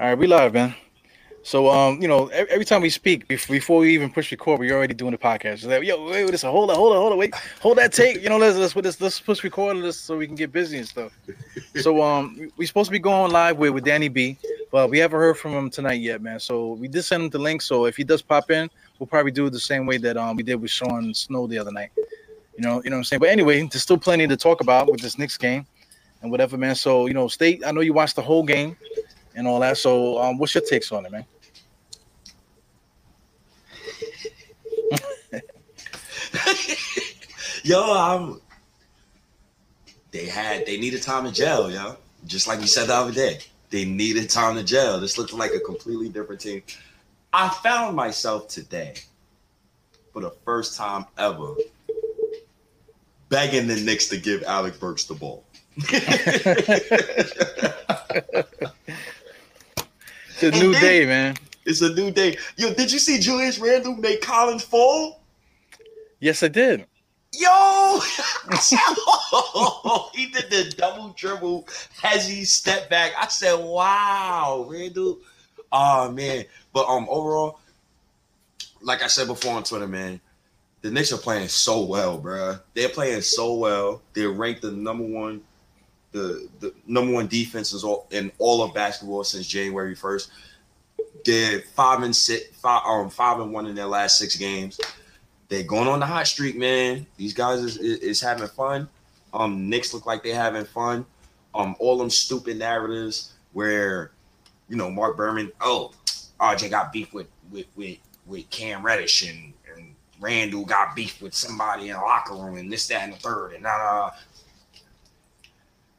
All right, we live, man. So, um, you know, every, every time we speak, before we even push record, we're already doing the podcast. Like, Yo, wait, wait, listen, hold on, hold on, hold on, wait, hold that tape. You know, let's let's let's, let's push record this so we can get busy and stuff. So, um, we're supposed to be going live with with Danny B, but we haven't heard from him tonight yet, man. So we did send him the link. So if he does pop in, we'll probably do it the same way that um we did with Sean Snow the other night. You know, you know what I'm saying. But anyway, there's still plenty to talk about with this Knicks game and whatever, man. So you know, stay. I know you watched the whole game and all that. So, um, what's your takes on it, man? yo, I'm. They had they needed time in jail, yo. Just like you said the other day, they needed time in jail. This looked like a completely different team. I found myself today, for the first time ever, begging the Knicks to give Alec Burks the ball. It's a new then, day, man. It's a new day. Yo, did you see Julius Randle make Collins fall? Yes, I did. Yo, he did the double dribble as he stepped back. I said, "Wow, Randle." Oh man, but um, overall, like I said before on Twitter, man, the Knicks are playing so well, bro. They're playing so well. They're ranked the number one the the number one defense is all in all of basketball since January first. They're five and six, five um five and one in their last six games. They're going on the hot streak, man. These guys is, is, is having fun. Um, Knicks look like they're having fun. Um, all them stupid narratives where, you know, Marc Berman, oh, RJ got beef with with with with Cam Reddish and and Randle got beef with somebody in the locker room and this, that, and the third, and nah, nah.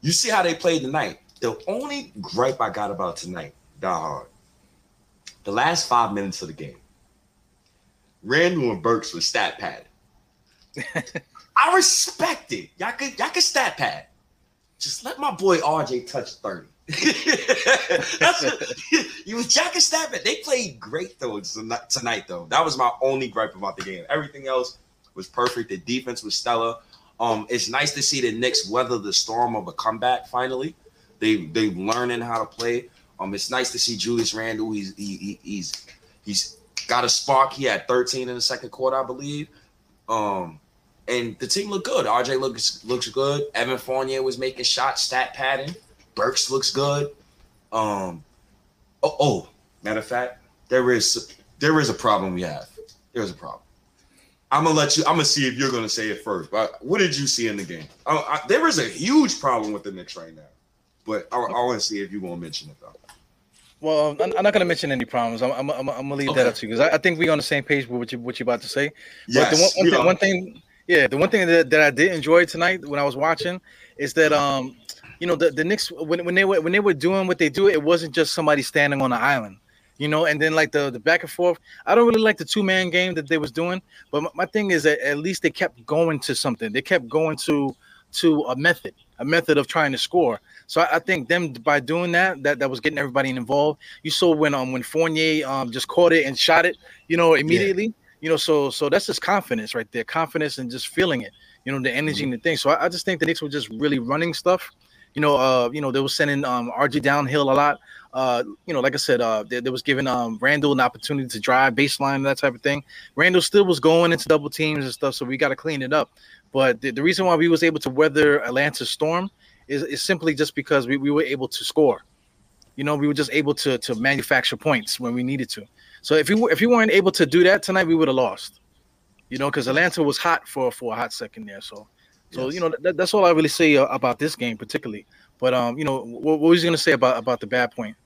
You see how they played tonight. The only gripe I got about tonight, dog, the last five minutes of the game, Randle and Burks was stat pad. I respect it. Y'all could y'all could stat pad. Just let my boy RJ touch 30. That's a, you was Jack and stat pad. They played great though tonight, though. That was my only gripe about the game. Everything else was perfect. The defense was stellar. Um, it's nice to see the Knicks weather the storm of a comeback. Finally, they they learning how to play. Um, it's nice to see Julius Randle. He's he, he, he's he's got a spark. He had 13 in the second quarter, I believe. Um, and the team looked good. RJ looks looks good. Evan Fournier was making shots, stat padding. Burks looks good. Um, oh, oh, matter of fact, there is there is a problem we have. There's a problem. I'm gonna let you. I'm gonna see if you're gonna say it first. But what did you see in the game? I, I, there is a huge problem with the Knicks right now, but I, I want to see if you're gonna mention it though. Well, I'm, I'm not gonna mention any problems. I'm, I'm, I'm, I'm gonna leave okay. that up to you because I, I, think we're on the same page with what you what you're about to say. Yes, but the one, one, thing, one thing, yeah, the one thing that, that I did enjoy tonight when I was watching is that um, you know, the the Knicks when when they were when they were doing what they do, it wasn't just somebody standing on an island you know, and then like the the back and forth. I don't really like the two man game that they was doing, but my, my thing is that at least they kept going to something. They kept going to to a method, a method of trying to score. So I, I, think them by doing that, that that was getting everybody involved. You saw when um when Fournier um just caught it and shot it, you know, immediately. Yeah. You know, so so that's just confidence right there, confidence and just feeling it. You know, the energy mm-hmm. and the thing. So I, I just think the Knicks were just really running stuff. You know, uh, you know, they were sending um RJ downhill a lot uh, you know, like I said, uh, they, they was giving um Randle an opportunity to drive baseline, that type of thing. Randle still was going into double teams and stuff, so we got to clean it up. But the, the reason why we was able to weather Atlanta's storm is, is simply just because we, we were able to score. You know, we were just able to to manufacture points when we needed to. So if you if you weren't able to do that tonight, we would have lost. You know, because Atlanta was hot for for a hot second there. So, so yes. you know that, that's all I really say uh, about this game particularly. But um, you know, what, what was you gonna say about about the bad point?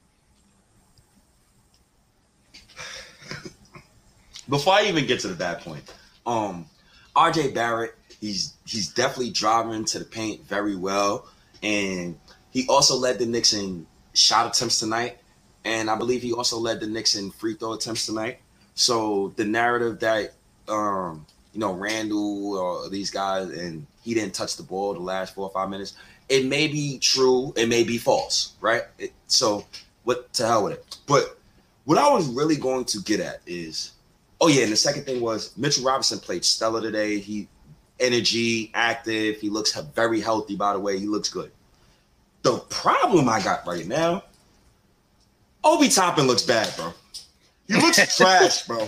before I even get to the bad point, um, RJ Barrett, he's he's definitely driving to the paint very well, and he also led the Knicks in shot attempts tonight, and I believe he also led the Knicks in free throw attempts tonight. So the narrative that um, you know Randle or these guys and he didn't touch the ball the last four or five minutes, it may be true, it may be false, right? It, so what to hell with it. But what I was really going to get at is Oh yeah, and the second thing was Mitchell Robinson played stellar today. He energy, active. He looks very healthy. By the way, he looks good. The problem I got right now, Obi Toppin looks bad, bro. He looks trash, bro.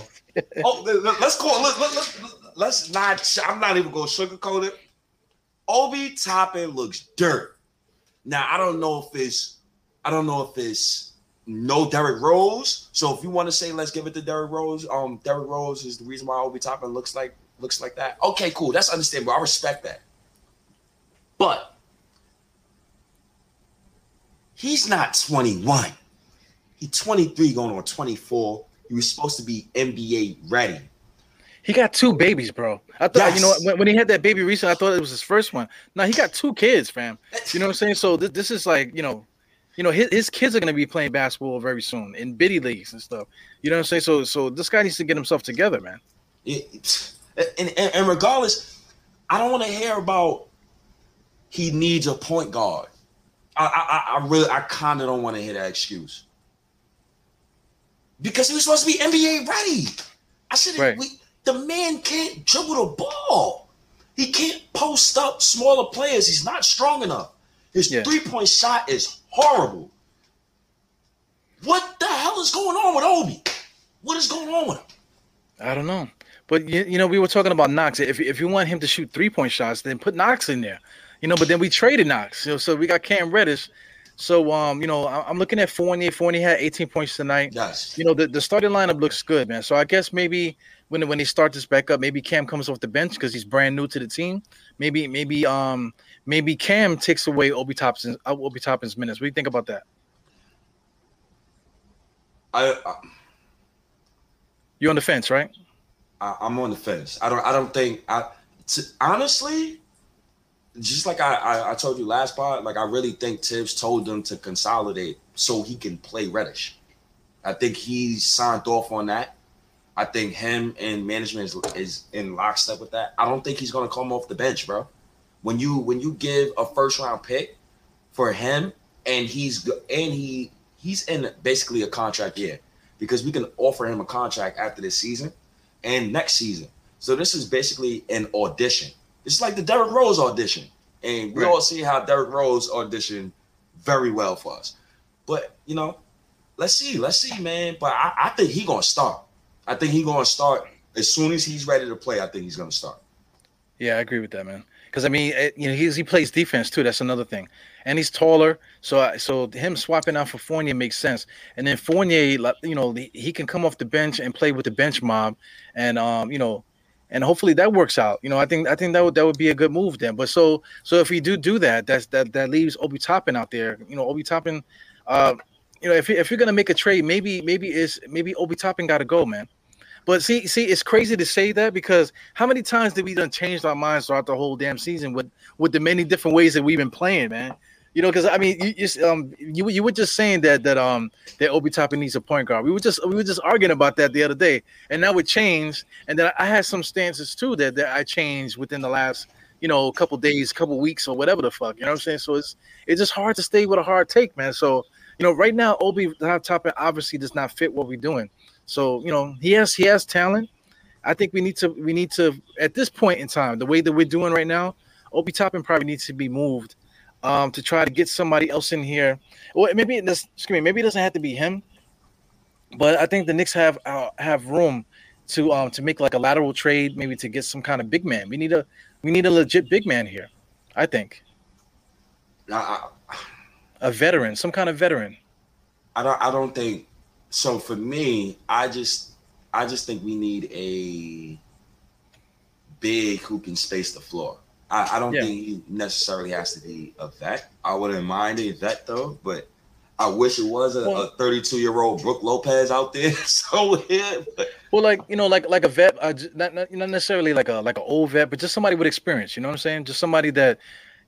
Oh, let's call. Let, let, let, let's not. I'm not even gonna sugarcoat it. Obi Toppin looks dirt. Now I don't know if it's. I don't know if it's no Derrick Rose. So if you want to say let's give it to Derrick Rose, um, Derrick Rose is the reason why Obi Toppin looks like looks like that. Okay, cool. That's understandable. I respect that. But he's not 21. He's 23 going on 24. He was supposed to be NBA ready. He got two babies, bro. I thought, yes. you know, when, when, he had that baby recently, I thought it was his first one. Now he got two kids, fam. You know what I'm saying? So th- this is like, you know, you know, his, his kids are gonna be playing basketball very soon in biddy leagues and stuff. You know what I'm saying? So so this guy needs to get himself together, man. It, and, and, and regardless, I don't want to hear about he needs a point guard. I I, I really I kind of don't want to hear that excuse because he was supposed to be NBA ready. I said right. we, the man can't dribble the ball. He can't post up smaller players. He's not strong enough. His yeah. three point shot is horrible. What the hell is going on with Obi? What is going on with him? I don't know. But you, you know, we were talking about Knox. If if you want him to shoot three point shots, then put Knox in there. You know, but then we traded Knox. You know, so we got Cam Reddish. So um, you know, I'm looking at Fournier. Fournier had 18 points tonight. Yes. You know, the, the starting lineup looks good, man. So I guess maybe when when they start this back up, maybe Cam comes off the bench because he's brand new to the team. Maybe maybe um maybe Cam takes away Obi Toppin's uh, Obi Toppin's minutes. What do you think about that? I, I you're on the fence, right? I, am on the fence. I don't. I don't think. I t- honestly, just like I, I, I told you last part, like I really think Thibs told them to consolidate so he can play Reddish. I think he signed off on that. I think him and management is, is in lockstep with that. I don't think he's gonna come off the bench, bro. When you when you give a first round pick for him and he's and he he's in basically a contract year because we can offer him a contract after this season and next season. So this is basically an audition. It's like the Derrick Rose audition, and we right. all see how Derrick Rose auditioned very well for us. But you know, let's see, let's see, man. But I, I think he gonna start. I think he's gonna start as soon as he's ready to play. I think he's gonna start. Yeah, I agree with that, man. Because I mean, it, you know, he's, he plays defense too. That's another thing, and he's taller. So so him swapping out for Fournier makes sense. And then Fournier, you know, he can come off the bench and play with the bench mob, and um, you know, and hopefully that works out. You know, I think I think that would that would be a good move then. But so so if we do do that, that's that that leaves Obi Toppin out there. You know, Obi Toppin, uh, you know, if if you're gonna make a trade, maybe maybe is maybe Obi Toppin got to go, man. But see, see, it's crazy to say that because how many times did we done changed our minds throughout the whole damn season with with the many different ways that we've been playing, man? You know, because I mean, you just um, you you were just saying that that um that Obi Toppin needs a point guard. We were just we were just arguing about that the other day, and now it changed. And then I had some stances too that that I changed within the last you know couple days, couple weeks, or whatever the fuck. You know what I'm saying? So it's it's just hard to stay with a hard take, man. So you know, right now Obi Toppin obviously does not fit what we're doing. So you know he has he has talent. I think we need to we need to at this point in time, the way that we're doing right now, Obi Toppin probably needs to be moved um, to try to get somebody else in here. Well, maybe it does, excuse me, maybe it doesn't have to be him, but I think the Knicks have uh, have room to um to make like a lateral trade, maybe to get some kind of big man. We need a we need a legit big man here. I think. I, a veteran, some kind of veteran. I don't. I don't think so for me, I just I just think we need a big who can space the floor. I, I don't yeah. think he necessarily has to be a vet. I wouldn't mind a vet though, but I wish it was a, well, a 32 year old Brook Lopez out there somewhere. But. Well, like you know, like like a vet, uh, not, not not necessarily like a like an old vet, but just somebody with experience. You know what I'm saying? Just somebody that,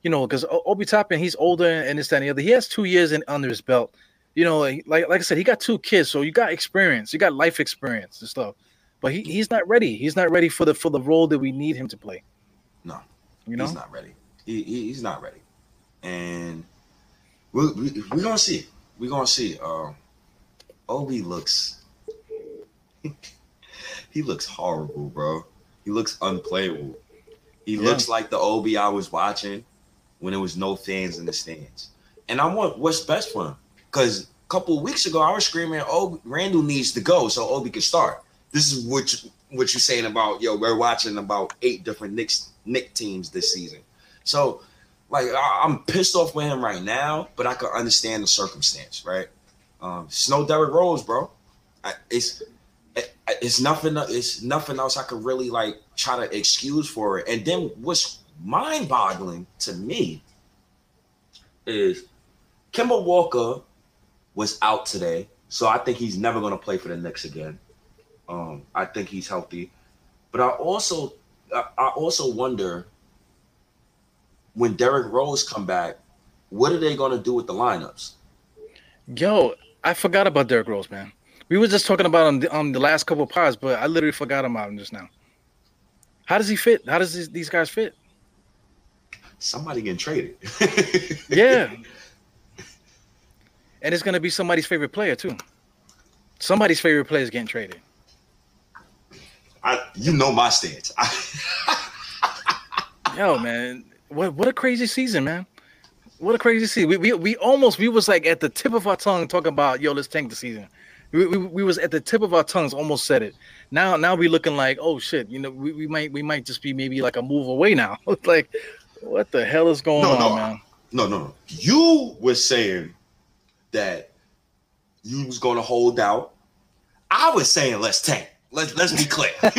you know, because Obi Toppin, he's older and this that and the other. He has two years in under his belt you know, like like I said, he got two kids, so you got experience, you got life experience and stuff. But he, he's not ready. He's not ready for the for the role that we need him to play. No, you know, he's not ready. He, he he's not ready, and we we we're gonna see. We're gonna see. Um, Obi looks he looks horrible, bro. He looks unplayable. He yeah. looks like the Obi I was watching when there was no fans in the stands. And I want what's best for him. Because a couple of weeks ago, I was screaming, "Oh, Randle needs to go so Obi can start." This is what you, what you're saying about yo. We're watching about eight different Knicks Nick teams this season, so like I, am pissed off with him right now, but I can understand the circumstance, right? Um, Snow Derrick Rose, bro. I, it's it, it's nothing. It's nothing else I could really like try to excuse for it. And then what's mind-boggling to me is Kemba Walker was out today, so I think he's never going to play for the Knicks again. Um, I think he's healthy, but I also I also wonder when Derrick Rose come back, what are they going to do with the lineups? Yo, I forgot about Derrick Rose, man. We were just talking about on the, on the last couple of pods, but I literally forgot about him just now. How does he fit? How does these guys fit? Somebody getting traded. yeah. And it's gonna be somebody's favorite player too. Somebody's favorite player is getting traded. I, you know my stance. Yo, man, what what a crazy season, man! What a crazy season. We, we we almost we was like at the tip of our tongue talking about yo, let's tank the season. We, we, we was at the tip of our tongues, almost said it. Now now we looking like oh shit, you know we, we might we might just be maybe like a move away now. like what the hell is going no, on, no, man? No, no, no. You were saying that you was gonna hold out. I was saying let's tank. Let's let's be clear. yeah.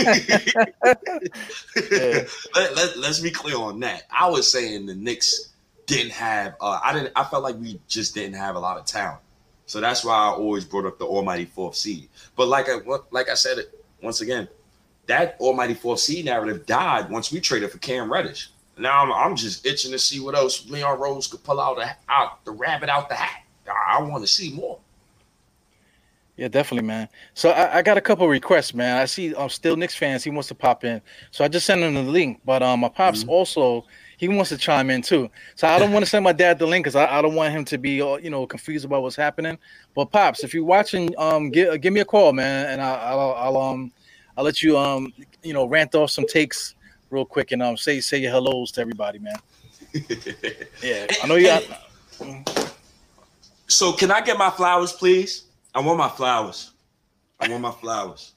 let, let, let's be clear on that. I was saying the Knicks didn't have uh, I didn't I felt like we just didn't have a lot of talent. So that's why I always brought up the almighty fourth seed. But like I like I said it once again, that almighty fourth seed narrative died once we traded for Cam Reddish. Now I'm, I'm just itching to see what else Leon Rose could pull out, a, out the rabbit out the hat. I, I want to see more. Yeah, definitely, man. So I, I, got a couple requests, man. I see um still Knicks fans. He wants to pop in, so I just sent him the link. But um, my pops mm-hmm. also he wants to chime in too. So I don't want to send my dad the link because I, I don't want him to be uh, you know confused about what's happening. But pops, if you're watching, um, give give me a call, man, and I, will I'll um I'll let you um you know rant off some takes real quick and um say say your hellos to everybody, man. yeah, I know you got. So can I get my flowers, please? I want my flowers. I want my flowers.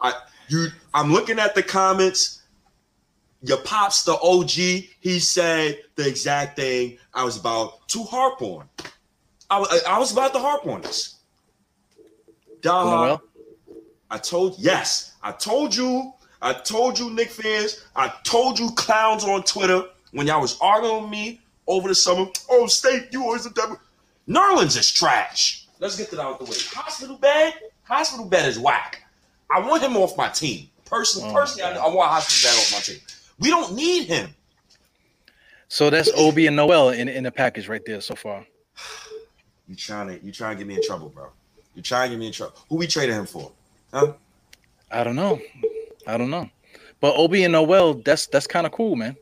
I you I'm looking at the comments. Your pops, the OG, he said the exact thing I was about to harp on. I, I was about to harp on this. Duh. I told yes, I told you, I told you, Knick fans, I told you clowns on Twitter when y'all was arguing with me over the summer. Oh, state, you always the devil. Nerlens is trash. Let's get that out of the way. Hospital bed, hospital bed is whack. I want him off my team. Personally, oh, personally, I, I, want hospital bed off my team. We don't need him. So that's Obi and Noel in, in the package right there so far. You trying to you trying to get me in trouble, bro. You trying to get me in trouble. Who we traded him for? Huh? I don't know. I don't know. But Obi and Noel, that's that's kind of cool, man.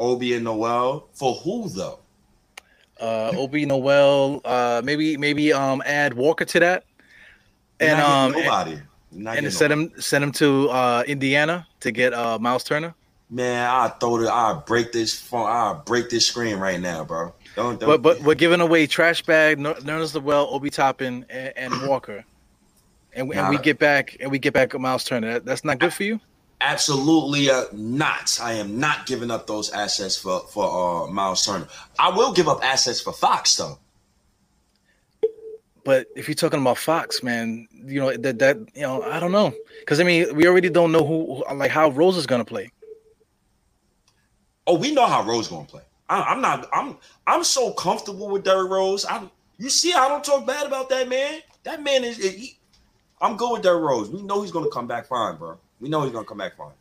Obi and Noel for who though? Uh, Obi Noel, uh, maybe maybe um add Walker to that, and um nobody. And, and send him send him to uh, Indiana to get uh, Miles Turner. Man, I throw it. I break this phone. I break this screen right now, bro. Don't, don't. But but we're giving away trash bag, Nerlens Noel, Obi Toppin, and, and Walker, and, nah, and we get back and we get back Miles Turner. That, that's not good for you. Absolutely uh, not. I am not giving up those assets for for uh, Miles Turner. I will give up assets for Fox though. But if you're talking about Fox, man, you know that that you know I don't know because I mean we already don't know who like how Rose is gonna play. Oh, we know how Rose gonna play. I, am not. I'm I'm so comfortable with Derrick Rose. I you see, I don't talk bad about that man. That man is. He, I'm good with Derrick Rose. We know he's gonna come back fine, bro. We know he's gonna come back fine. All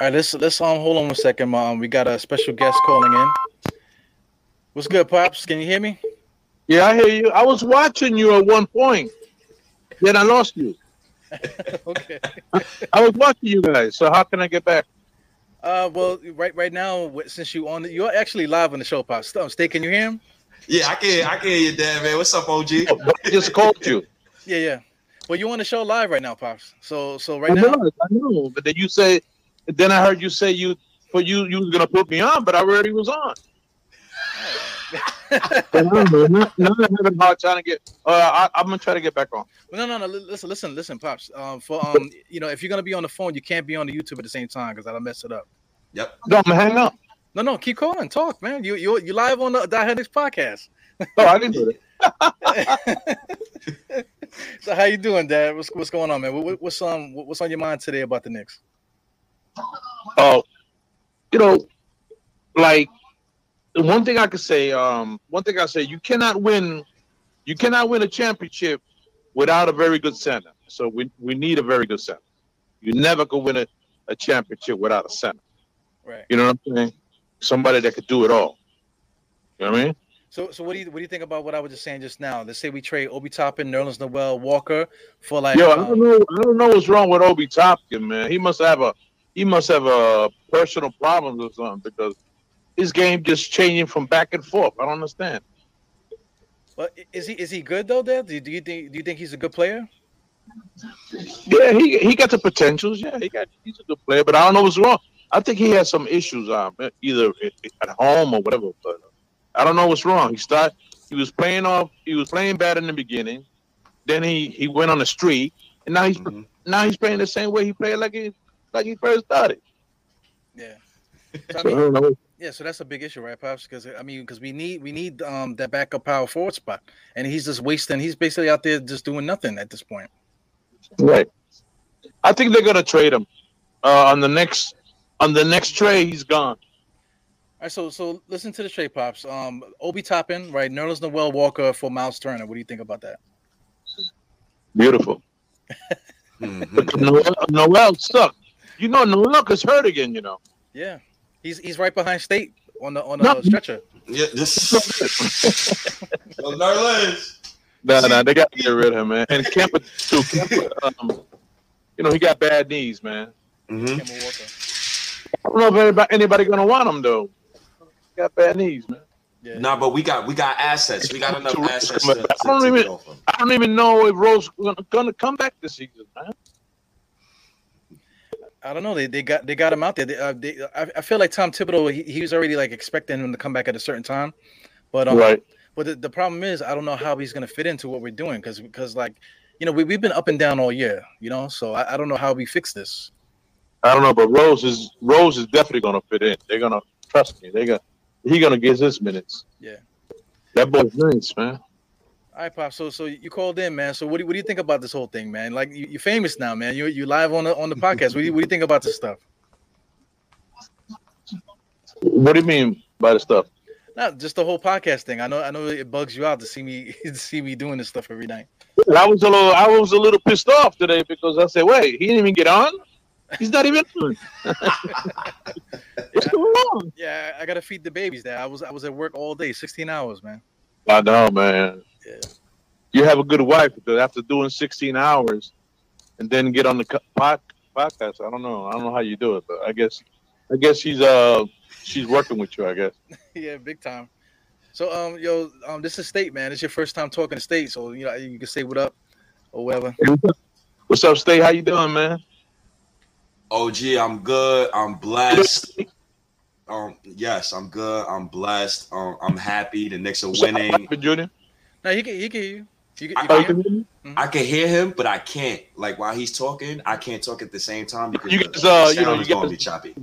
right, let's let's um hold on a second, mom. We got a special guest calling in. What's good, pops? Can you hear me? Yeah, I hear you. I was watching you at one point, then I lost you. okay. I was watching you guys. So how can I get back? Uh, well, right right now, since you on, the, you're actually live on the show, pops. Stay, can you hear him? Yeah, I can. I can hear you, Dad, man. What's up, OG? I just called you. Yeah, yeah. Well, you on the show live right now, pops. So, so right I now, know, I know. But then you say, then I heard you say you for you you was gonna put me on, but I already was on. But I don't know, now, now I'm having a hard time to get. Uh, I, I'm gonna try to get back on. No, no, no. Listen, listen, listen, pops. Um, for um, you know, if you're gonna be on the phone, you can't be on the YouTube at the same time because that'll mess it up. Yep. No, I'm hang up. No, no, keep calling, talk, man. You you you live on the Die Diaheadix podcast. No, I didn't do it. so how you doing, Dad? What's what's going on, man? What, what- what's um what's on your mind today about the Knicks? Oh, you know, like the one thing I could say, um, one thing I say, you cannot win, you cannot win a championship without a very good center. So we we need a very good center. You never could win a, a championship without a center. Right. You know what I'm saying? Somebody that could do it all. You know what I mean? So so what do you what do you think about what I was just saying just now? Let's say we trade Obi Toppin, Nerlens Noel, Walker for like Yo, I um, don't know. I don't know what's wrong with Obi Toppin, man. He must have a he must have a personal problems or something because his game just changing from back and forth. I don't understand. But is he is he good though, Dad? Do you, do you think do you think he's a good player? Yeah, he he got the potentials. Yeah, he got he's a good player, but I don't know what's wrong. I think he has some issues um either at home or whatever. But I don't know what's wrong. He started he was playing off he was playing bad in the beginning, then he he went on the street, and now he's Mhm. now he's playing the same way he played like he like he first started. Yeah. So, I mean, yeah, so that's a big issue, right, pops? Because I mean, because we need we need um that backup power forward spot, and he's just wasting. He's basically out there just doing nothing at this point. Right. I think they're gonna trade him. Uh, on the next on the next trade, he's gone. All right, so so listen to the trade pops. Um, Obi Toppin, right? Nerlens Noel Walker for Miles Turner. What do you think about that? Beautiful. Mhm. Noel, Noel sucked. You know, Noel is hurt again. You know. Yeah, he's he's right behind State on the on the No. stretcher. Yeah, this. Yo, Nerlens. No, no, they got to get rid of him, man. And Kemba too. Kemba, um, you know, he got bad knees, man. Mhm. Walker. I don't know if anybody, anybody gonna want him though. He got bad knees, man. Yeah. Nah, but we got we got assets. We got enough assets to, to, I don't even- get off him. I don't even know if Rose gonna, gonna come back this season, man. I don't know. They, they got they got him out there. They, uh, they, I, I feel like Tom Thibodeau. He, he was already like expecting him to come back at a certain time, but um, right. But the, the problem is, I don't know how he's gonna fit into what we're doing because because like you know we we've been up and down all year, you know. So I, I don't know how we fix this. I don't know, but Rose is Rose is definitely gonna fit in. They're gonna trust me. They got he gonna get his minutes. Yeah. That boy's nice, man. All right, pop. So so you called in, man. So what do, what do you think about this whole thing, man? Like you, you're famous now, man. You you live on the on the podcast. What do you, what do you think about this stuff? What do you mean by the stuff? Not just the whole podcast thing. I know I know it bugs you out to see me to see me doing this stuff every night. I was a little I was a little pissed off today because I said, wait, he didn't even get on. He's not even on. What's going on? Yeah, I gotta feed the babies. There, I was I was at work all day, 16 hours, man. I know, man. Yeah. You have a good wife because after doing 16 hours and then get on the pod, podcast, I don't know. I don't know how you do it, but I guess I guess she's uh she's working with you, I guess. yeah, big time. So um, yo, um, this is State, man. It's your first time talking to State, so you know you can say what up or whatever. What's up, State? How you doing, man? OG, I'm good. I'm blessed. Um, yes, I'm good. I'm blessed. Um, I'm happy. The Knicks are winning. Pippen Junior? Now he can he can hear you. You can, you I- can you hear can hear? I can hear him, but I can't. Like while he's talking, I can't talk at the same time because You the, guys, uh, the you know, sound you is going to be choppy.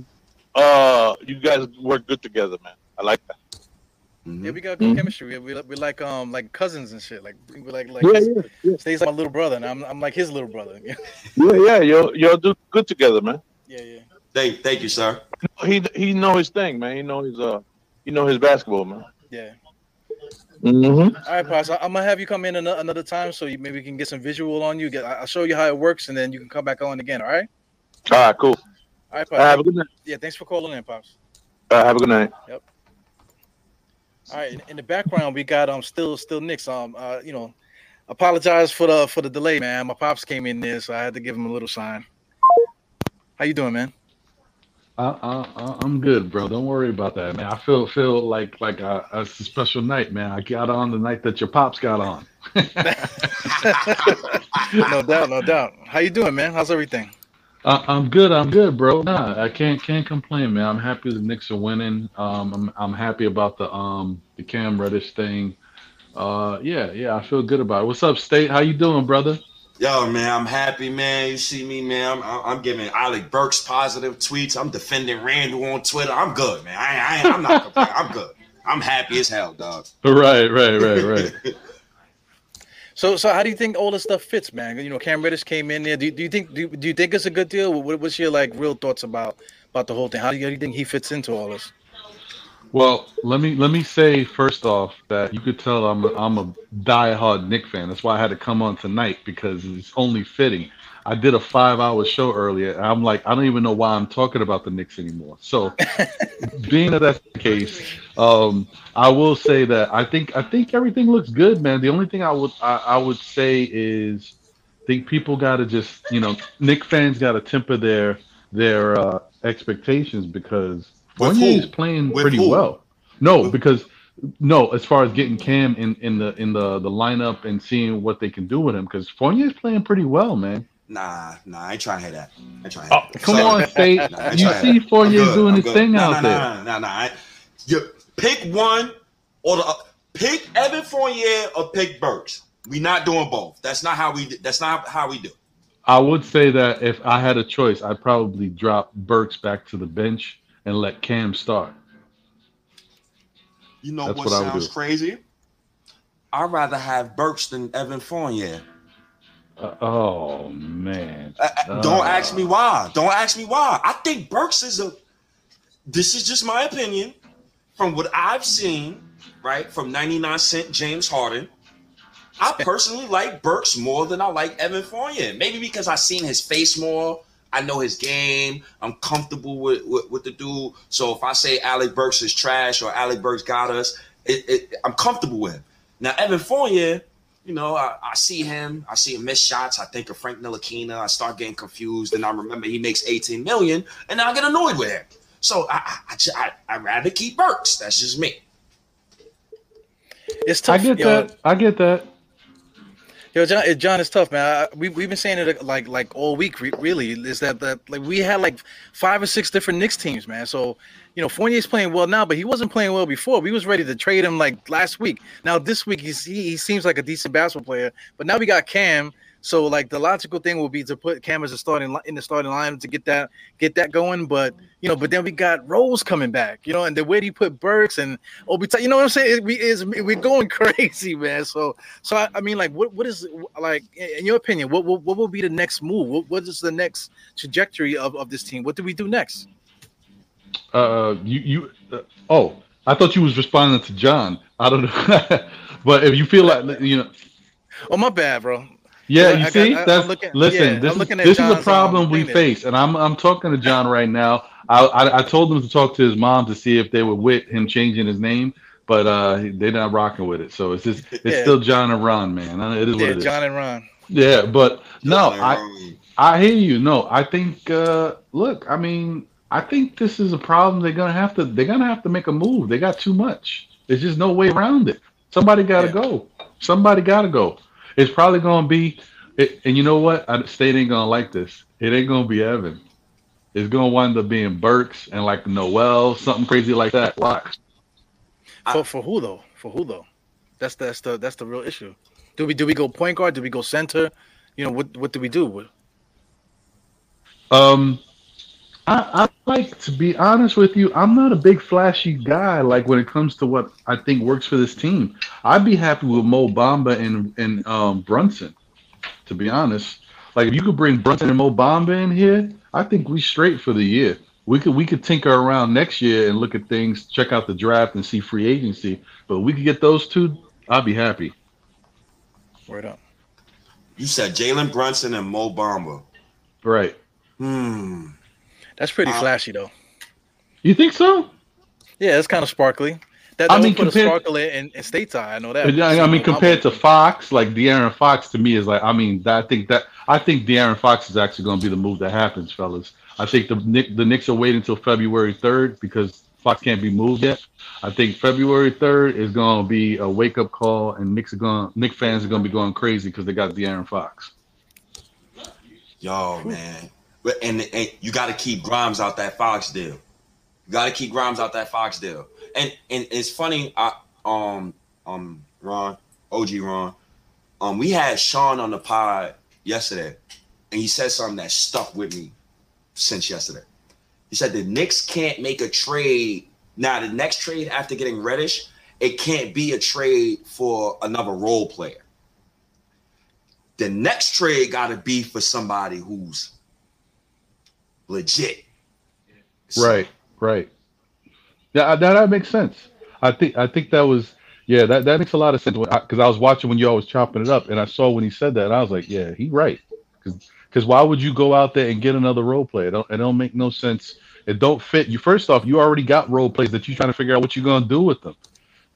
Uh, you guys work good together, man. I like that. Mhm. Yeah, we got good Mhm. chemistry. We we we like um like cousins and shit. Like we like like Yeah, yeah, yeah. Stays like my little brother, and I'm I'm like his little brother. yeah, Yeah, yeah. Y'all, y'all do good together, man. yeah. Yeah. Thank, thank you, sir. He he know his thing, man. He know his uh he know his basketball, man. Yeah. Mm-hmm. All right, Pops. I- I'm gonna have you come in ano- another time so you maybe we can get some visual on you. Get I- I'll show you how it works, and then you can come back on again. All right. All right, cool. All right, All right, have a Pops. good night. Yeah, thanks for calling in, Pops. All right, have a good night. All right. In, the background, we got um still still Knicks. Um, uh, you know, apologize for the for the delay, man. My pops came in there, so I had to give him a little sign. How you doing, man? I, I, I'm good, bro. Don't worry about that, man. I feel feel like like a, a special night, man. I got on the night that your pops got on. no doubt, no doubt. How you doing, man? How's everything? I, I'm good. I'm good, bro. Nah, I can't can't complain, man. I'm happy the Knicks are winning. Um, I'm I'm happy about the um the Cam Reddish thing. Uh, yeah, yeah, I feel good about it. What's up, State? How you doing, brother? Yo, man, I'm happy, man. You see me, man. I'm, I'm giving Alec Burks positive tweets. I'm defending Randle on Twitter. I'm good, man. I, I I'm not complaining. I'm good. I'm happy as hell, dog. Right, right, right, right. So, so how do you think all this stuff fits, man? You know, Cam Reddish came in there. Do, do you think do, do you think it's a good deal? What, what's your like real thoughts about about the whole thing? How do you, how do you think he fits into all this? Well, let me let me say first off that you could tell I'm a, I'm a diehard Knick fan. That's why I had to come on tonight because it's only fitting. I did a five hour show earlier. And I'm like, I don't even know why I'm talking about the Knicks anymore. So, being that that's the case, um, I will say that I think I think everything looks good, man. The only thing I would I, I would say is, I think people got to just you know, Knick fans got to temper their their uh, expectations because With Fournier who? is playing With pretty who? well. No, Who? because no, as far as getting Cam in, in the in the the lineup and seeing what they can do with him, because Fournier is playing pretty well, man. Nah, nah, I ain't trying to hear that. I ain't trying to Oh, hear that. come Sorry. on, State. Nah, You see hear that. I'm Fournier good, doing I'm his good. thing Nah, out nah, there. Nah, nah, nah, nah. I- You pick one or the uh, pick Evan Fournier or pick Burks. We not doing both. That's not how we. That's not how we do. I would say that if I had a choice, I'd probably drop Burks back to the bench and let Cam start. You know That's what, what sounds crazy? I'd rather have Burks than Evan Fournier. Uh, oh man. Uh, uh, don't ask me why. Don't ask me why. I think Burks is a. This is just my opinion, from what I've seen, right from 99 Cent James Harden. I personally like Burks more than I like Evan Fournier. Maybe because I've seen his face more. I know his game. I'm comfortable with, with, with the dude. So if I say Alec Burks is trash or Alec Burks got us, it, it, I'm comfortable with him. Now Evan Fournier, you know, I, I see him. I see him miss shots. I think of Frank Ntilikina. I start getting confused, and I remember he makes 18 million, and I get annoyed with him. So I, I, I, I I'd rather keep Burks. That's just me. It's tough. I get yo. that. I get that. Yo, John, it- John, it's tough, man. I, we we've been saying it uh, like like all week. Re- really, is that that like we had like five or six different Knicks teams, man. So you know, Fournier's playing well now, but he wasn't playing well before. We was ready to trade him like last week. Now this week he's he, he seems like a decent basketball player, but now we got Cam. So like the logical thing would be to put Cam Reddish as a starting in the starting line to get that get that going. But you know, but then we got Rose coming back, you know, and the way he put Burks and Obi, you know what I'm saying? It, we is we're going crazy, man. So so I, I mean, like, what what is like in your opinion? What what, what will be the next move? What what is the next trajectory of, of this team? What do we do next? Uh, you you. Uh, oh, I thought you was responding to John. I don't know, but if you feel like you know, Oh my bad, bro. Yeah, you I got- see, I- I'm that's looking- listen. yeah, this I'm looking is at this is a problem um, we thing face, and I'm I'm talking to John right now. I, I I told him to talk to his mom to see if they would with him changing his name, but uh, they're not rocking with it. So it's just it's Yeah. still John and Ron, man. It is what Yeah, it is. John and Ron. Yeah, but no, I I hear you. No, I think uh look, I mean, I think this is a problem they're gonna have to they're gonna have to make a move. They got too much. There's just no way around it. Somebody gotta Yeah. go. Somebody gotta go. It's probably gonna be it, and you know what? I state ain't gonna like this. It ain't gonna be Evan. It's gonna wind up being Burks and like Noel, something crazy like that. Watch. For for who though? For who though? That's that's the that's the real issue. Do we do we go point guard? Do we go center? You know what what do we do? Um, I, I like to be honest with you. I'm not a big flashy guy. Like when it comes to what I think works for this team, I'd be happy with Mo Bamba and and um, Brunson. To be honest, like if you could bring Brunson and Mo Bamba in here, I think we straight for the year. We could we could tinker around next year and look at things, check out the draft and see free agency. But we could get those two, I'd be happy. Word up. you said Jalen Brunson and Mo Bamba. Right? Hmm. That's pretty Uh, flashy though. You think so? Yeah, it's kind of sparkly. That, I mean, put compared- a sparkle in, in, in state's eye. I know that. I I mean, compared to Fox, like De'Aaron Fox, to me is like, I mean, that, I think that I think De'Aaron Fox is actually going to be the move that happens, fellas. I think the Nick, the Knicks are waiting until February third because Fox can't be moved yet. I think February third is going to be a wake up call, and Knicks are going, Knick fans are going to be going crazy because they got De'Aaron Fox. Yo, man. But and, and you got to keep Grimes out that Fox deal. You got to keep Grimes out that Fox deal. And and it's funny. I um um Ron OG Ron, um we had Sean on the pod yesterday, and he said something that stuck with me since yesterday. He said the Knicks can't make a trade now. The next trade after getting Reddish, it can't be a trade for another role player. The next trade got to be for somebody who's legit. Right, right. Yeah, that, that makes sense. I think I think that was yeah that, that makes a lot of sense because I, I, was watching when you always chopping it up and I saw when he said that I was like yeah he right because why would you go out there and get another role player? It don't, it don't make no sense. It don't fit you. First off, you already got role players that you're trying to figure out what you're gonna do with them.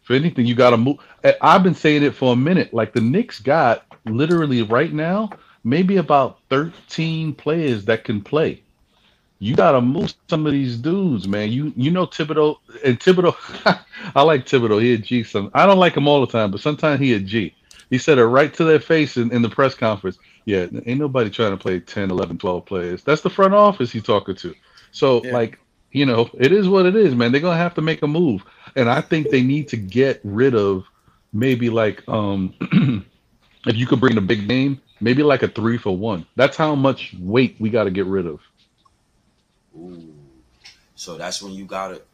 If anything, you got to move. Eh, I've been saying it for a minute. Like the Knicks got literally right now maybe about 13 players that can play you gotta move some of these dudes, man. You you know Thibodeau and Thibodeau. I like Thibodeau. He a G. Some I don't like him all the time, but sometimes he a G. He said it right to their face in, in the press conference. Yeah, ain't nobody trying to play 10, 11, 12 players. That's the front office he's talking to. So yeah. like you know, it is what it is, man. They're gonna have to make a move, and I think they need to get rid of maybe like um if you could bring a big name, maybe like a three for one. That's how much weight we got to get rid of. Ooh. So that's when you got it.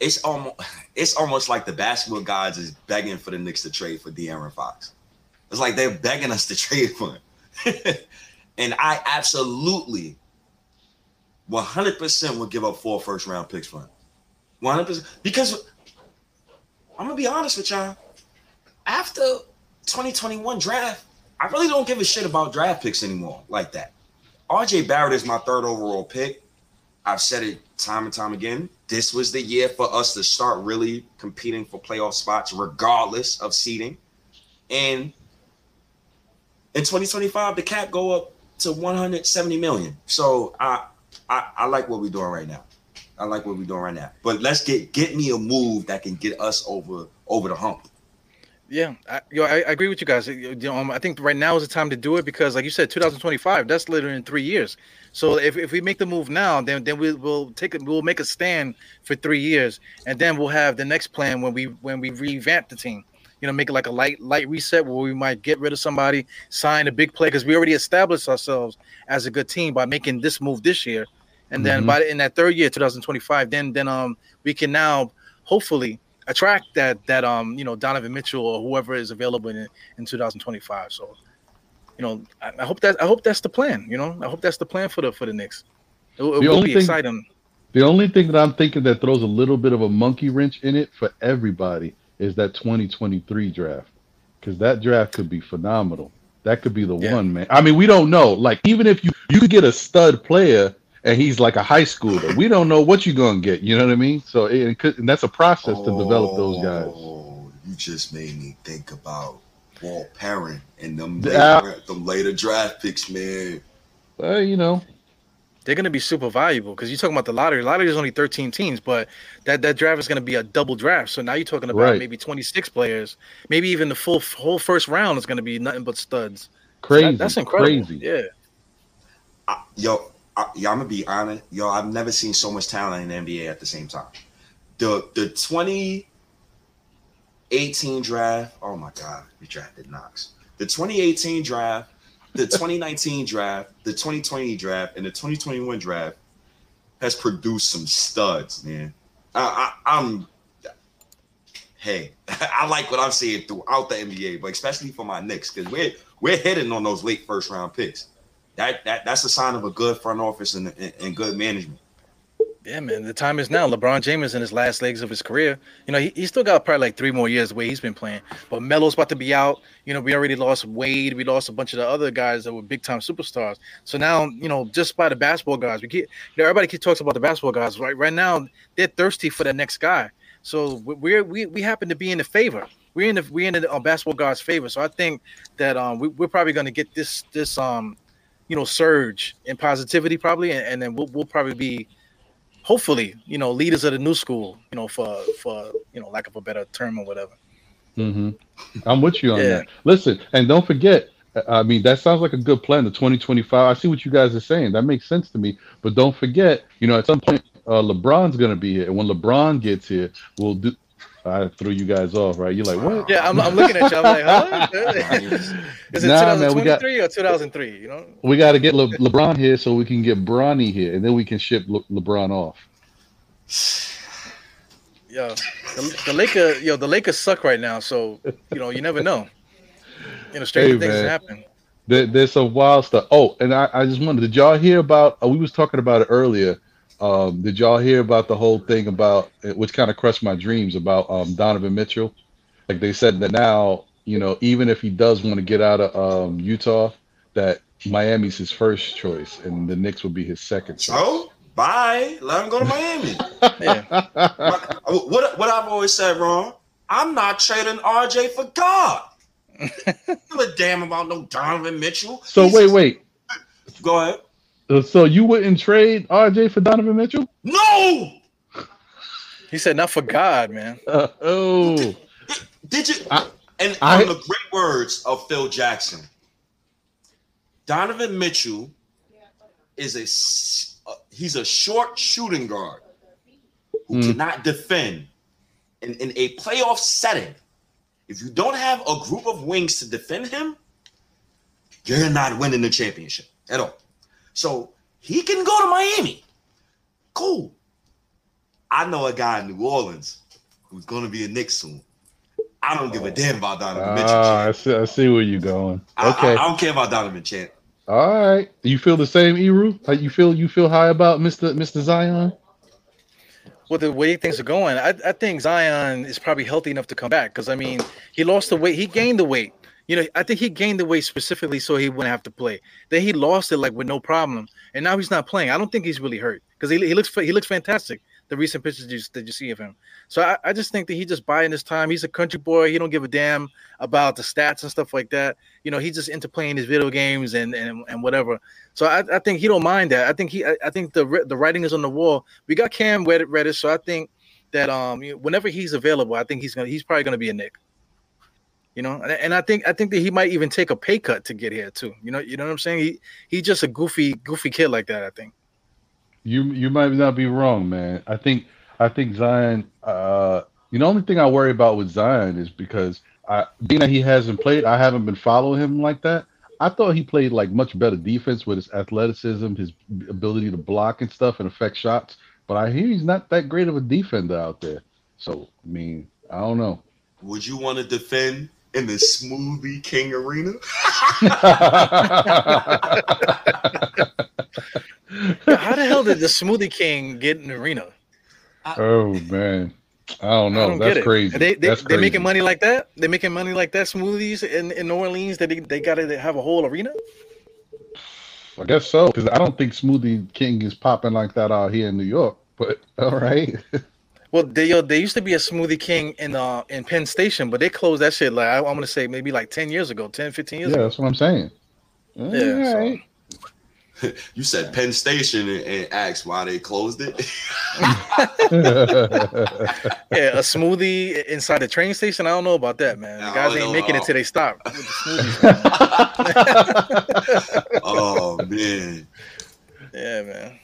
It's almost it's almost like the basketball gods is begging for the Knicks to trade for De'Aaron Fox. It's like they're begging us to trade for him. and I absolutely 100% would give up four first round picks for him. 100% because I'm gonna be honest with y'all. After 2021 draft, I really don't give a shit about draft picks anymore like that. RJ Barrett is my third overall pick. I've said it time and time again. This was the year for us to start really competing for playoff spots, regardless of seeding. And in 2025, the cap go up to 170 million. So I, I, I like what we're doing right now. I like what we're doing right now. But let's get get me a move that can get us over over the hump. Yeah, I, you know, I, I, agree with you guys. You know, um, I think right now is the time to do it because, like you said, 2025. That's literally in three years. So if, if we make the move now, then then we will take it. We'll make a stand for three years, and then we'll have the next plan when we when we revamp the team. You know, make it like a light light reset where we might get rid of somebody, sign a big play because we already established ourselves as a good team by making this move this year, and then mm-hmm. by in that third year, 2025, then then um we can now hopefully attract that that um you know Donovan Mitchell or whoever is available in in 2025. So, you know, I, I, hope that I hope that's the plan. You know, I hope that's the plan for the for the Knicks. It, it will be thing, exciting. The only thing that I'm thinking that throws a little bit of a monkey wrench in it for everybody is that 2023 draft, because that draft could be phenomenal. That could be the yeah. one, man. I mean, we don't know. Like, even if you you could get a stud player and he's like a high schooler. We don't know what you're gonna get. You know what I mean? So it, it and that's a process oh, to develop those guys. Oh, you just made me think about Walt Perrin and them later, them later draft picks, man. Well, you know, they're going to be super valuable because you're talking about the lottery. Lottery is only 13 teams, but that, that draft is going to be a double draft. So now you're talking about right. maybe 26 players, maybe even the full whole first round is going to be nothing but studs. Crazy, so that, that's incredible. Crazy. Yeah. Uh, yo, I, I'm gonna be honest, yo. I've never seen so much talent in the NBA at the same time. The the 2018 draft. Oh my God, we drafted Knox. The 2018 draft, the 2019 draft, the 2020 draft, and the 2021 draft has produced some studs, man. I, I, I'm hey, I like what I'm seeing throughout the NBA, but especially for my Knicks, because we're we're hitting on those late first round picks that that that's a sign of a good front office and, and, and good management. Yeah, man. The time is now. LeBron James is in his last legs of his career. You know, he, he still got probably like three more years the way he's been playing. But Melo's about to be out. You know, we already lost Wade. We lost a bunch of the other guys that were big time superstars. So now, you know, just by the basketball guys, we get you know, everybody keeps talks about the basketball guys. Right, right now, they're thirsty for the next guy. So we're we we happen to be in the favor. We're in the we're in the uh, basketball guys' favor. So I think that um we, we're probably going to get this this um you know surge in positivity probably, and, and then we'll, we'll probably be hopefully you know leaders of the new school you know for for you know lack of a better term or whatever mm-hmm. i'm with you on yeah. that listen and don't forget I mean, that sounds like a good plan. The 2025. I see what you guys are saying. That makes sense to me. But don't forget, you know, at some point, uh, LeBron's gonna be here, and when LeBron gets here, we'll do. I threw you guys off, right? You're like, what? Yeah, I'm, I'm looking at you. I'm like, huh? Is it Nah, man, we got- 2023 or 2003? You know? We got to get Le- LeBron here so we can get Bronny here, and then we can ship Le- LeBron off. Yo, the, the Laker, yo, the Lakers suck right now. So you know, you never know. You know, strange Hey, things man. happen. There, there's some wild stuff. Oh, and I, I just wondered, did y'all hear about? Uh, we was talking about it earlier. Um, did y'all hear about the whole thing about which kind of crushed my dreams about um, Donovan Mitchell? Like they said that now, you know, even if he does want to get out of um, Utah, that Miami's his first choice, and the Knicks would be his second choice. So bye. Let him go to Miami. Yeah, My- what what I've always said, Ron. I'm not trading RJ for God. I don't give a damn about no Donovan Mitchell. so He's- wait, wait. Go ahead. Uh, So you wouldn't trade RJ for Donovan Mitchell? No. he said, "Not for God, man." Uh, oh, Did you? I- and I- from the great words of Phil Jackson, Donovan Mitchell is a uh, he's a short shooting guard who Mm. cannot defend in, in a playoff setting. If you don't have a group of wings to defend him, you're not winning the championship at all. So he can go to Miami. Cool. I know a guy in New Orleans who's going to be a Knick soon. I don't give a damn about Donovan Mitchell. Ah, I see, I see where you're going. Okay, I, I don't care about Donovan Champ. all right. You feel the same, Eru? How you feel? You feel high about Mister Mister Zion? Well, the way things are going, I, I think Zion is probably healthy enough to come back. Because I mean, he lost the weight, he gained the weight. You know, I think he gained the weight specifically so he wouldn't have to play. Then he lost it like with no problem, and now he's not playing. I don't think he's really hurt because he, he looks he looks fantastic. The recent pictures that you see of him, so I, I just think that he just buying his time. He's a country boy. He don't give a damn about the stats and stuff like that. You know, he's just into playing his video games and and, and whatever. So I, I think he don't mind that. I think he I, I think the the writing is on the wall. We got Cam Reddish so I think that um whenever he's available, I think he's gonna he's probably gonna be a Knick. You know, and, and I think I think that he might even take a pay cut to get here too. You know, you know what I'm saying? He he's just a goofy goofy kid like that. I think. You you might not be wrong, man. I think I think Zion. Uh, you know, the only thing I worry about with Zion is because I, being that he hasn't played, I haven't been following him like that. I thought he played like much better defense with his athleticism, his ability to block and stuff and affect shots. But I hear he's not that great of a defender out there. So I mean, I don't know. Would you want to defend in the Smoothie King Arena? How the hell did the Smoothie King get in the arena? oh man, I don't I know. don't That's get crazy. They they That's they making money like that. They're making money like that. Smoothies in, in New Orleans. That they, they got to have a whole arena. I guess so, because I don't think Smoothie King is popping like that out here in New York. But all right. Well, they yo, there used to be a Smoothie King in uh in Penn Station, but they closed that shit like I, I'm gonna say maybe like 10 years ago, 10, 15 years Yeah, ago. that's what I'm saying. Yeah, so- You said Penn Station and, and asked why they closed it. Yeah, a smoothie inside the train station. I don't know about that, man. The I guys ain't know. making it till they stop with the smoothies. oh man. yeah, man.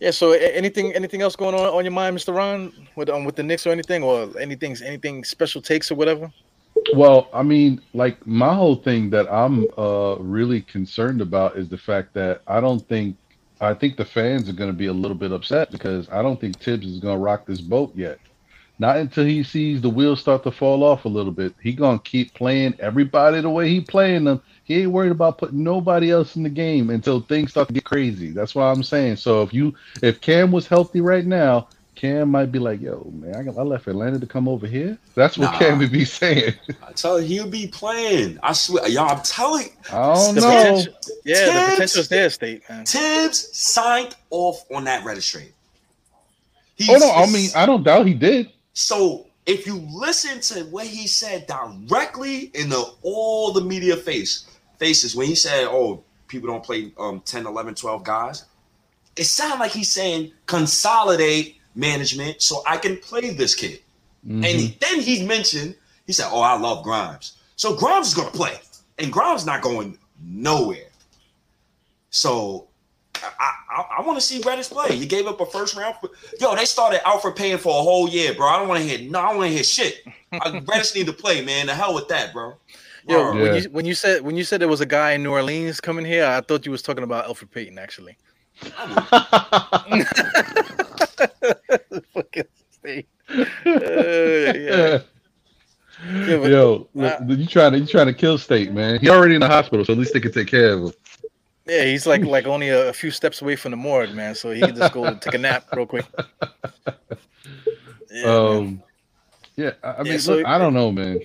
Yeah. So, anything, anything else going on on your mind, Mr. Ron, with um with the Knicks or anything, or anything, anything special takes or whatever? well, I mean, like my whole thing that I'm uh really concerned about is the fact that I don't think I think the fans are going to be a little bit upset because I don't think Thibs is going to rock this boat yet. Not until he sees the wheels start to fall off a little bit. He gonna keep playing everybody the way he playing them. He ain't worried about putting nobody else in the game until things start to get crazy. That's what I'm saying. So if you if Cam was healthy right now, Cam might be like, "Yo, man, I, got- I left Atlanta to come over here." That's what Nah. Cam would be saying. I tell you, he'll be playing. I swear, y'all. I'm telling. I don't know. potential, yeah, the Thibs- potential is there, state man. Thibs signed off on that Reddish trade. He's, Oh no, I mean, I don't doubt he did. so if you listen to what he said directly in the all the media face when he said, "Oh, people don't play um 10, 11, 12 guys," it sounded like he's saying consolidate management so I can play this kid. Mhm. And he, then he mentioned, he said, "Oh, I love Grimes." So Grimes is gonna play. and Grimes not going nowhere. So I I, I want to see Reddish play. You gave up a first round. For, yo, they started out for paying for a whole year, bro. I don't want to hear no. I don't want to hear shit. I, Reddish need to play, man. The hell with that, bro. Yo, Word. when you when you said when you said there was a guy in New Orleans coming here, I thought you was talking about Elfrid Payton actually. Fucking state. Uh, yeah. Yeah, but- Yo, uh, you trying to you trying to kill State, man. He already in the hospital, so at least they can take care of him. Yeah, he's like like only a, a few steps away from the morgue, man. So he can just go take a nap real quick. Yeah, man. Um, yeah, I, I mean, Yeah, so- look, I don't know, man.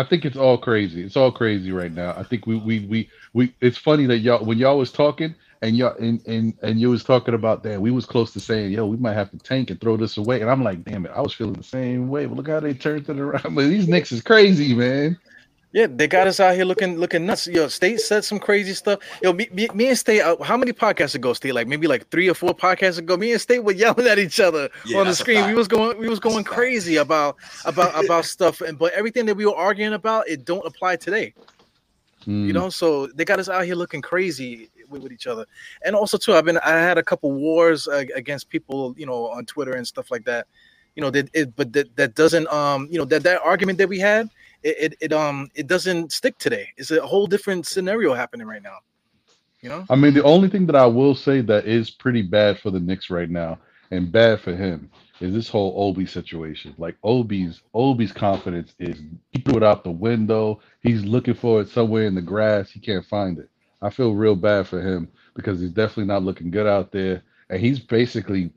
I think it's all crazy. It's all crazy right now. I think we we we we. It's funny that y'all when y'all was talking and y'all and and and you was talking about that we was close to saying, yo, we might have to tank and throw this away. And I'm like, damn it, I was feeling the same way. But look how they turned it around. But these Knicks is crazy, man. Yeah, they got us out here looking looking nuts. Yo, State said some crazy stuff. Yo, me, me, me and State, uh, how many podcasts ago, State? Like maybe like three or four podcasts ago, me and State were yelling at each other Yeah, on the screen. We was going we was going crazy about about about stuff, and but everything that we were arguing about, it don't apply today. You Mm. know, so they got us out here looking crazy with, with each other. And also too, I've been I had a couple wars uh, against people, you know, on Twitter and stuff like that. You know, that it, but that, that doesn't um, you know, that that argument that we had, it, it it um it doesn't stick today. It's a whole different scenario happening right now. You know? I mean, the only thing that I will say that is pretty bad for the Knicks right now, and bad for him, is this whole Obi situation. Like Obi's Obi's confidence is he threw it out the window. He's looking for it somewhere in the grass. He can't find it. I feel real bad for him because he's definitely not looking good out there. And he's basically,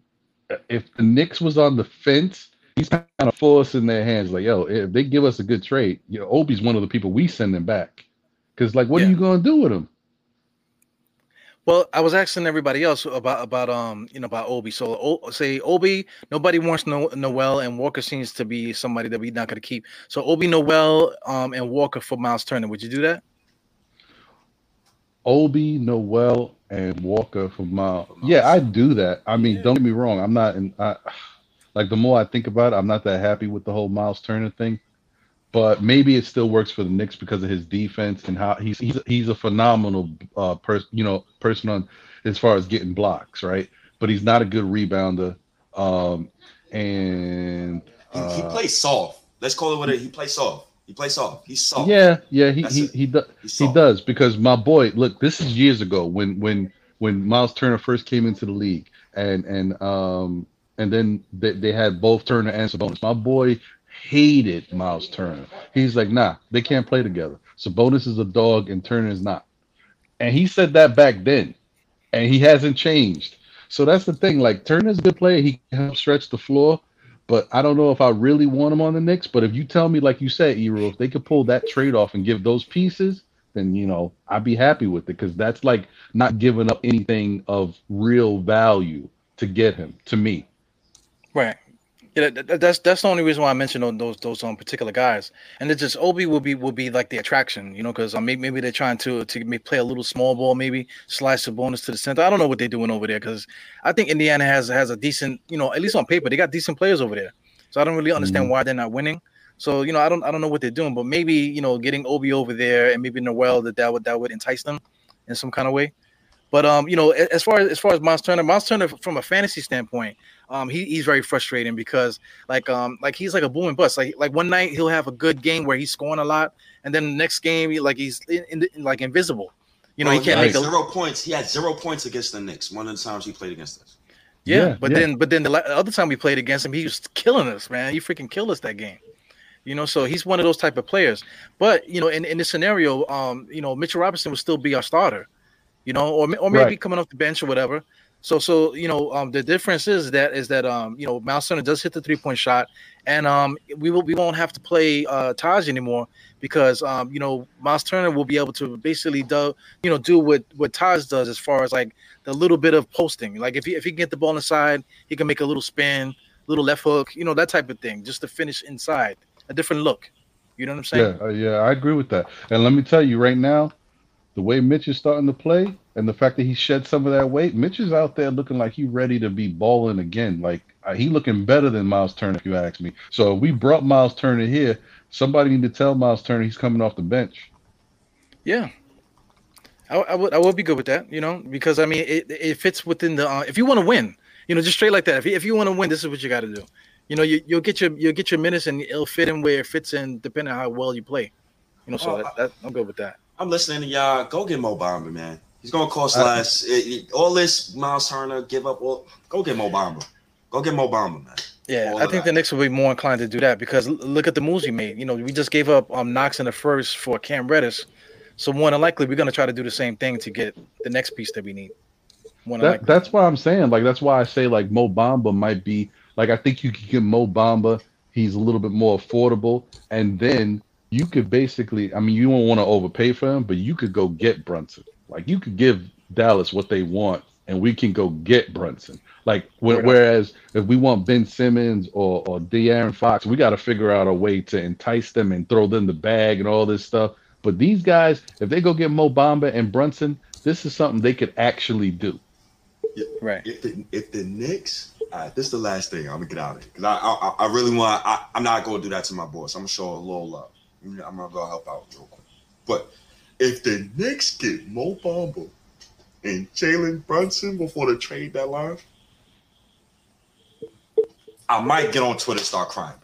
if the Knicks was on the fence, he's kind of force in their hands. Like, yo, if they give us a good trade, you know, Obi's one of the people we send him back. Because, like, what Yeah. are you going to do with him? Well, I was asking everybody else about about um you know about Obi. So o, say Obi, nobody wants no Noel and Walker seems to be somebody that we're not going to keep. So Obi, Noel, um and Walker for Myles Turner. Would you do that? Obi, Noel, and Walker for Myles. Yeah, I do that. I mean, Yeah. don't get me wrong. I'm not in. I, like the more I think about it, I'm not that happy with the whole Myles Turner thing. But maybe it still works for the Knicks because of his defense and how he's he's he's a phenomenal uh person. You know, person on as far as getting blocks, right? But he's not a good rebounder. Um, and He, he uh, plays soft. Let's call it what it. He plays soft. He plays soft. He's soft. yeah, yeah, he That's he he does. He does because my boy, look, this is years ago when when when Myles Turner first came into the league, and and um and then they, they had both Turner and Sabonis. My boy hated Myles Turner. He's like, nah, they can't play together. Sabonis is a dog and Turner is not, and he said that back then, and he hasn't changed. So that's the thing. Like Turner's a good player. He can help stretch the floor. But I don't know if I really want him on the Knicks. But if you tell me, like you said, Ero, if they could pull that trade off and give those pieces, then you know I'd be happy with it because that's like not giving up anything of real value to get him. To me, Right. Yeah, that, that- that's that's the only reason why I mentioned those those, um, particular guys, and it's just Obi will be will be like the attraction, you know, because um, maybe, maybe they're trying to to play a little small ball, maybe slide Sabonis to the center. I don't know what they're doing over there because I think Indiana has has a decent, you know, at least on paper they got decent players over there. So I don't really understand why they're not winning. So you know, I don't I don't know what they're doing, but maybe you know, getting Obi over there and maybe Noel that that would that would entice them in some kind of way. But um, you know, as far as as far as Myles Turner, Myles Turner from a fantasy standpoint, um, he, he's very frustrating because like um like he's like a boom and bust. Like like one night he'll have a good game where he's scoring a lot, and then the next game he, like he's in, in, in- like invisible. You know, Bro, he can't had make a zero points. He had zero points against the Knicks. One of the times he played against us. yeah, Yeah, but yeah. then but then the la- other time we played against him, he was killing us, man. He freaking killed us that game. You know, so he's one of those type of players. But you know, in, in this scenario, um, you know, Mitchell Robinson would still be our starter, you know, or or maybe Right. coming off the bench or whatever. So so you know, um, the difference is that is that um, you know, Myles Turner does hit the three point shot, and um, we will we won't have to play uh Taj anymore because um, you know, Myles Turner will be able to basically do you know do what what Taj does as far as like the little bit of posting. Like if he if he can get the ball inside, he can make a little spin, little left hook, you know, that type of thing, just to finish inside, a different look. You know what I'm saying? yeah, uh, yeah, I agree with that. And let me tell you right now, the way Mitch is starting to play, and the fact that he shed some of that weight, Mitch is out there looking like he ready to be balling again. Like uh, he looking better than Myles Turner, if you ask me. So if we brought Myles Turner here, somebody need to tell Myles Turner he's coming off the bench. Yeah, I, I would I would be good with that. You know, because I mean it, it fits within the. Uh, if you want to win, you know, just straight like that. If you, if you want to win, this is what you got to do. You know, you you'll get your you'll get your minutes and it'll fit in where it fits in depending on how well you play. You know, so Oh, that, that I'm good with that. I'm listening to y'all. Go get Mo Bamba, man. He's gonna cost Uh, less. It- it- all this Myles Turner, give up. All, go get Mo Bamba. Go get Mo Bamba, man. Yeah, All I think that. the Knicks will be more inclined to do that because look at the moves we made. You know, we just gave up um Knox in the first for Cam Reddish, so more than likely we're gonna try to do the same thing to get the next piece that we need. More That, that's why I'm saying like that's why I say like Mo Bamba might be like I think you could get Mo Bamba. He's a little bit more affordable, and then you could basically I mean you don't want to overpay for him, but you could go get Brunson. Like you could give Dallas what they want, and we can go get Brunson. Like wh- Word whereas if we want Ben Simmons or or De'Aaron Fox, we got to figure out a way to entice them and throw them the bag and all this stuff. But these guys, if they go get Mo Bamba and Brunson, this is something they could actually do. right. If the if the Knicks, all right, this is the last thing. I'm gonna get out of it because I, I I really want. I, I'm not gonna do that to my boss. I'm gonna show a little love. I'm gonna go help out real quick. But if the Knicks get Mo Bamba and Jalen Brunson before the trade deadline, I might get on Twitter and start crying.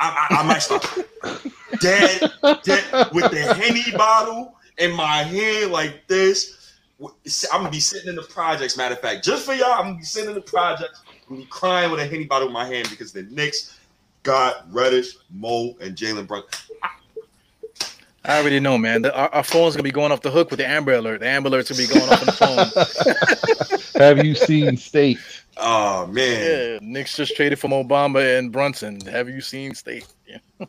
I, I, I might start dead, dead with the henny bottle in my hand like this. I'm gonna be sitting in the projects. Matter of fact, just for y'all, I'm gonna be sitting in the projects. I'm gonna be crying with a henny bottle in my hand because the Knicks got Reddish, Mo, and Jalen Brunson. I already know, man. The, our, our phone's gonna be going off the hook with the Amber Alert. The Amber Alert's gonna be going off on the phone. Have you seen State? Oh man, yeah, Knicks just traded for Mo Bamba and Brunson. Have you seen State? Yeah,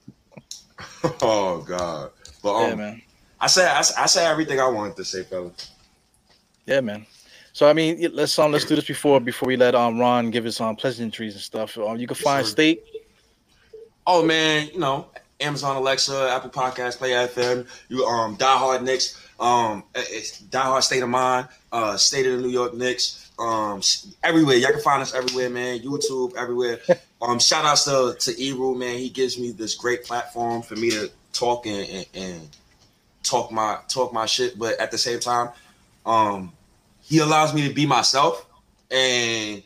oh god. But um, yeah, man. I said I, I said everything I wanted to say, fellas. Yeah, man. So I mean, yeah, let's um let's do this before before we let um Ron give his um pleasantries and stuff. Um, you can find sir. State. Oh man, you know, Amazon Alexa, Apple Podcast, Player FM, you um Die Hard Knicks, um it's Die Hard State of Mind, uh State of the New York Knicks, um everywhere. Y'all can find us everywhere, man. YouTube, everywhere. Um shout outs to to Eru, man. He gives me this great platform for me to talk and, and, and talk my talk my shit, but at the same time, um he allows me to be myself and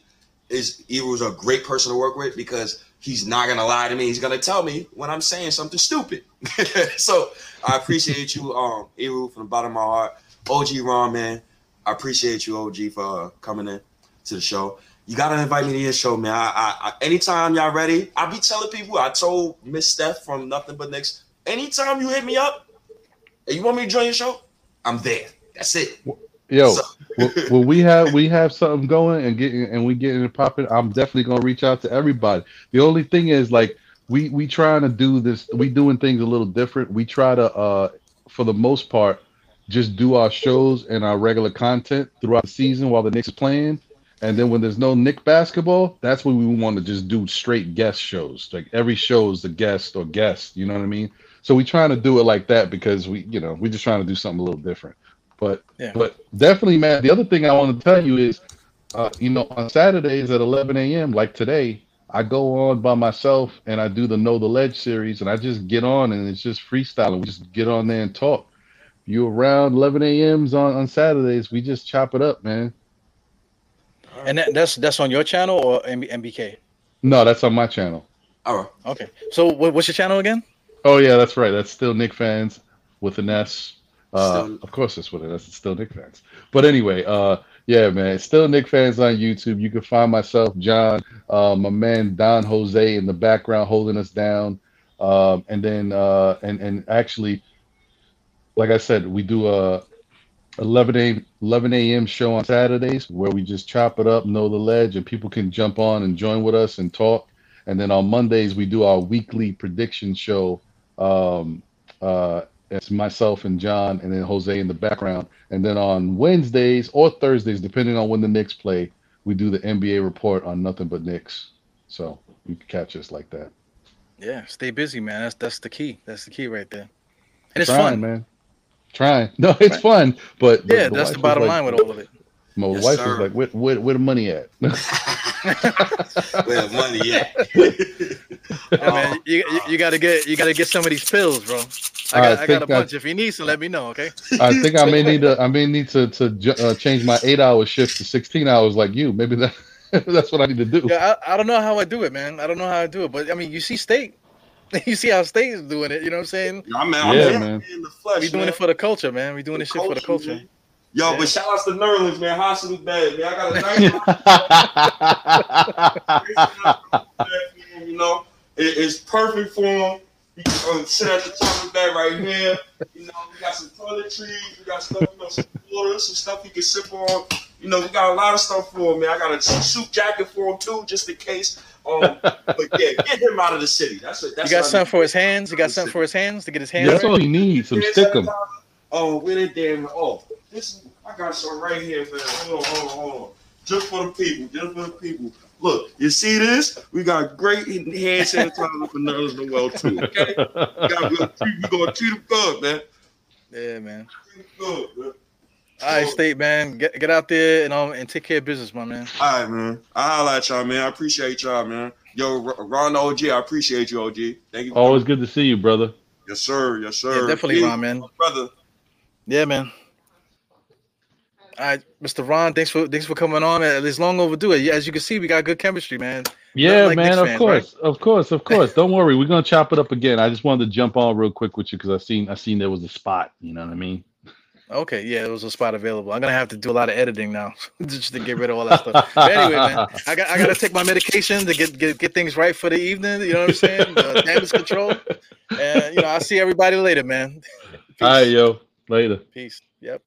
is Eru's a great person to work with because he's not gonna lie to me. He's gonna tell me when I'm saying something stupid. so I appreciate you, um, Eru, from the bottom of my heart. OG Ron, man, I appreciate you, OG, for uh, coming in to the show. You gotta invite me to your show, man. I, I, I anytime y'all ready, I be telling people. I told Miss Steph from Nothing But Knicks. Anytime you hit me up and you want me to join your show, I'm there. That's it. Yo, So- when when we have we have something going and getting and we getting it popping, I'm definitely gonna reach out to everybody. The only thing is like we we trying to do this, we doing things a little different. We try to uh for the most part just do our shows and our regular content throughout the season while the Knicks is playing. And then when there's no Knick basketball, that's when we want to just do straight guest shows. Like every show is the guest or guest, you know what I mean? So we trying to do it like that because we, you know, we're just trying to do something a little different. But Yeah. but definitely, man. The other thing I want to tell you is, uh, you know, on Saturdays at 11 a.m., like today, I go on by myself and I do the Know the Ledge series, and I just get on and it's just freestyling. We just get on there and talk. You around 11 a.m.s on on Saturdays? We just chop it up, man. And that, that's that's on your channel or MB, MBK? No, that's on my channel. All right. Okay. So what, what's your channel again? Oh yeah, that's right. That's still Knicks fans with an S. Uh, of course, that's what it is. It's still Knicks fans. But anyway, uh, yeah, man, still Knicks fans on YouTube. You can find myself, John, uh, my man Don Jose in the background holding us down, um, and then uh, and and actually, like I said, we do a 11 a 11 a.m. show on Saturdays where we just chop it up, know the ledge, and people can jump on and join with us and talk. And then on Mondays we do our weekly prediction show. Um, uh, it's myself and John, and then Jose in the background. And then on Wednesdays or Thursdays, depending on when the Knicks play, we do the NBA report on nothing but Knicks. So you can catch us like that. Yeah, stay busy, man. That's that's the key. That's the key right there. And it's Trying, fun. man. Trying. No, it's fun, but Yeah, but that's the bottom like- line with all of it. My Yes, wife sir. was like, "Where, where, where the money at?" Where the money at? Yeah, man, you, you, you gotta get you gotta get some of these pills, bro. I got, I I, got a think bunch. that- If you need some, let me know. Okay. I think I may need to. I may need to to uh, change my eight hour shift to sixteen hours, like you. Maybe that that's what I need to do. Yeah, I, I don't know how I do it, man. I don't know how I do it, but I mean, you see State, you see how State is doing it. You know what I'm saying? Yeah, man, Yeah, here man. in the flesh. We doing man. it for the culture, man. We doing this shit for the culture. man. Yo, Yeah. but shout outs to Nerlens, man. Hospital bad, man. I got a nice you know. It- it's perfect for him. He can uh, sit at the top of that right here. You know, we got some toiletries, we got stuff, you know, some water, some stuff he can sip on. You know, we got a lot of stuff for him, man. I got a suit jacket for him too, just in case. Um, but yeah, get him out of the city. That's it. That's You got what something for his hands. You got something for his hands to get his hands. That's right? all he needs. Some stick stickum. sanitizer. Oh, with it damn. Oh, this I got some right here, man. Hold on, hold on, hold on. Just for the people, just for the people. Look, you see this? We got great hand sanitizer for Nerlens Noel too. Okay, we got gonna treat, we gonna treat them good, man. Yeah, man. Good, man. All right, State, man. Get get out there and um and take care of business, my man. All right, man. I holla at y'all, man. I appreciate y'all, man. Yo, Ron OG, I appreciate you, OG. Thank you. Always good to see you, brother. Yes, sir. Yes, Yeah, sir. definitely, Yeah, Ron, man. brother. Yeah, man. All right, Mr. Ron, thanks for thanks for coming on. It's long overdue. As you can see, we got good chemistry, man. Yeah, like man. Knicks Of fans, course, of course, of course. Don't worry, we're gonna chop it up again. I just wanted to jump on real quick with you because I seen I seen there was a spot. You know what I mean? Okay, yeah, there was a spot available. I'm gonna have to do a lot of editing now just to get rid of all that stuff. But anyway, man, I got I gotta take my medication to get get, get things right for the evening. You know what I'm saying? Uh, damage control. And you know, I'll see everybody later, man. All right, yo. Later. Peace. Yep.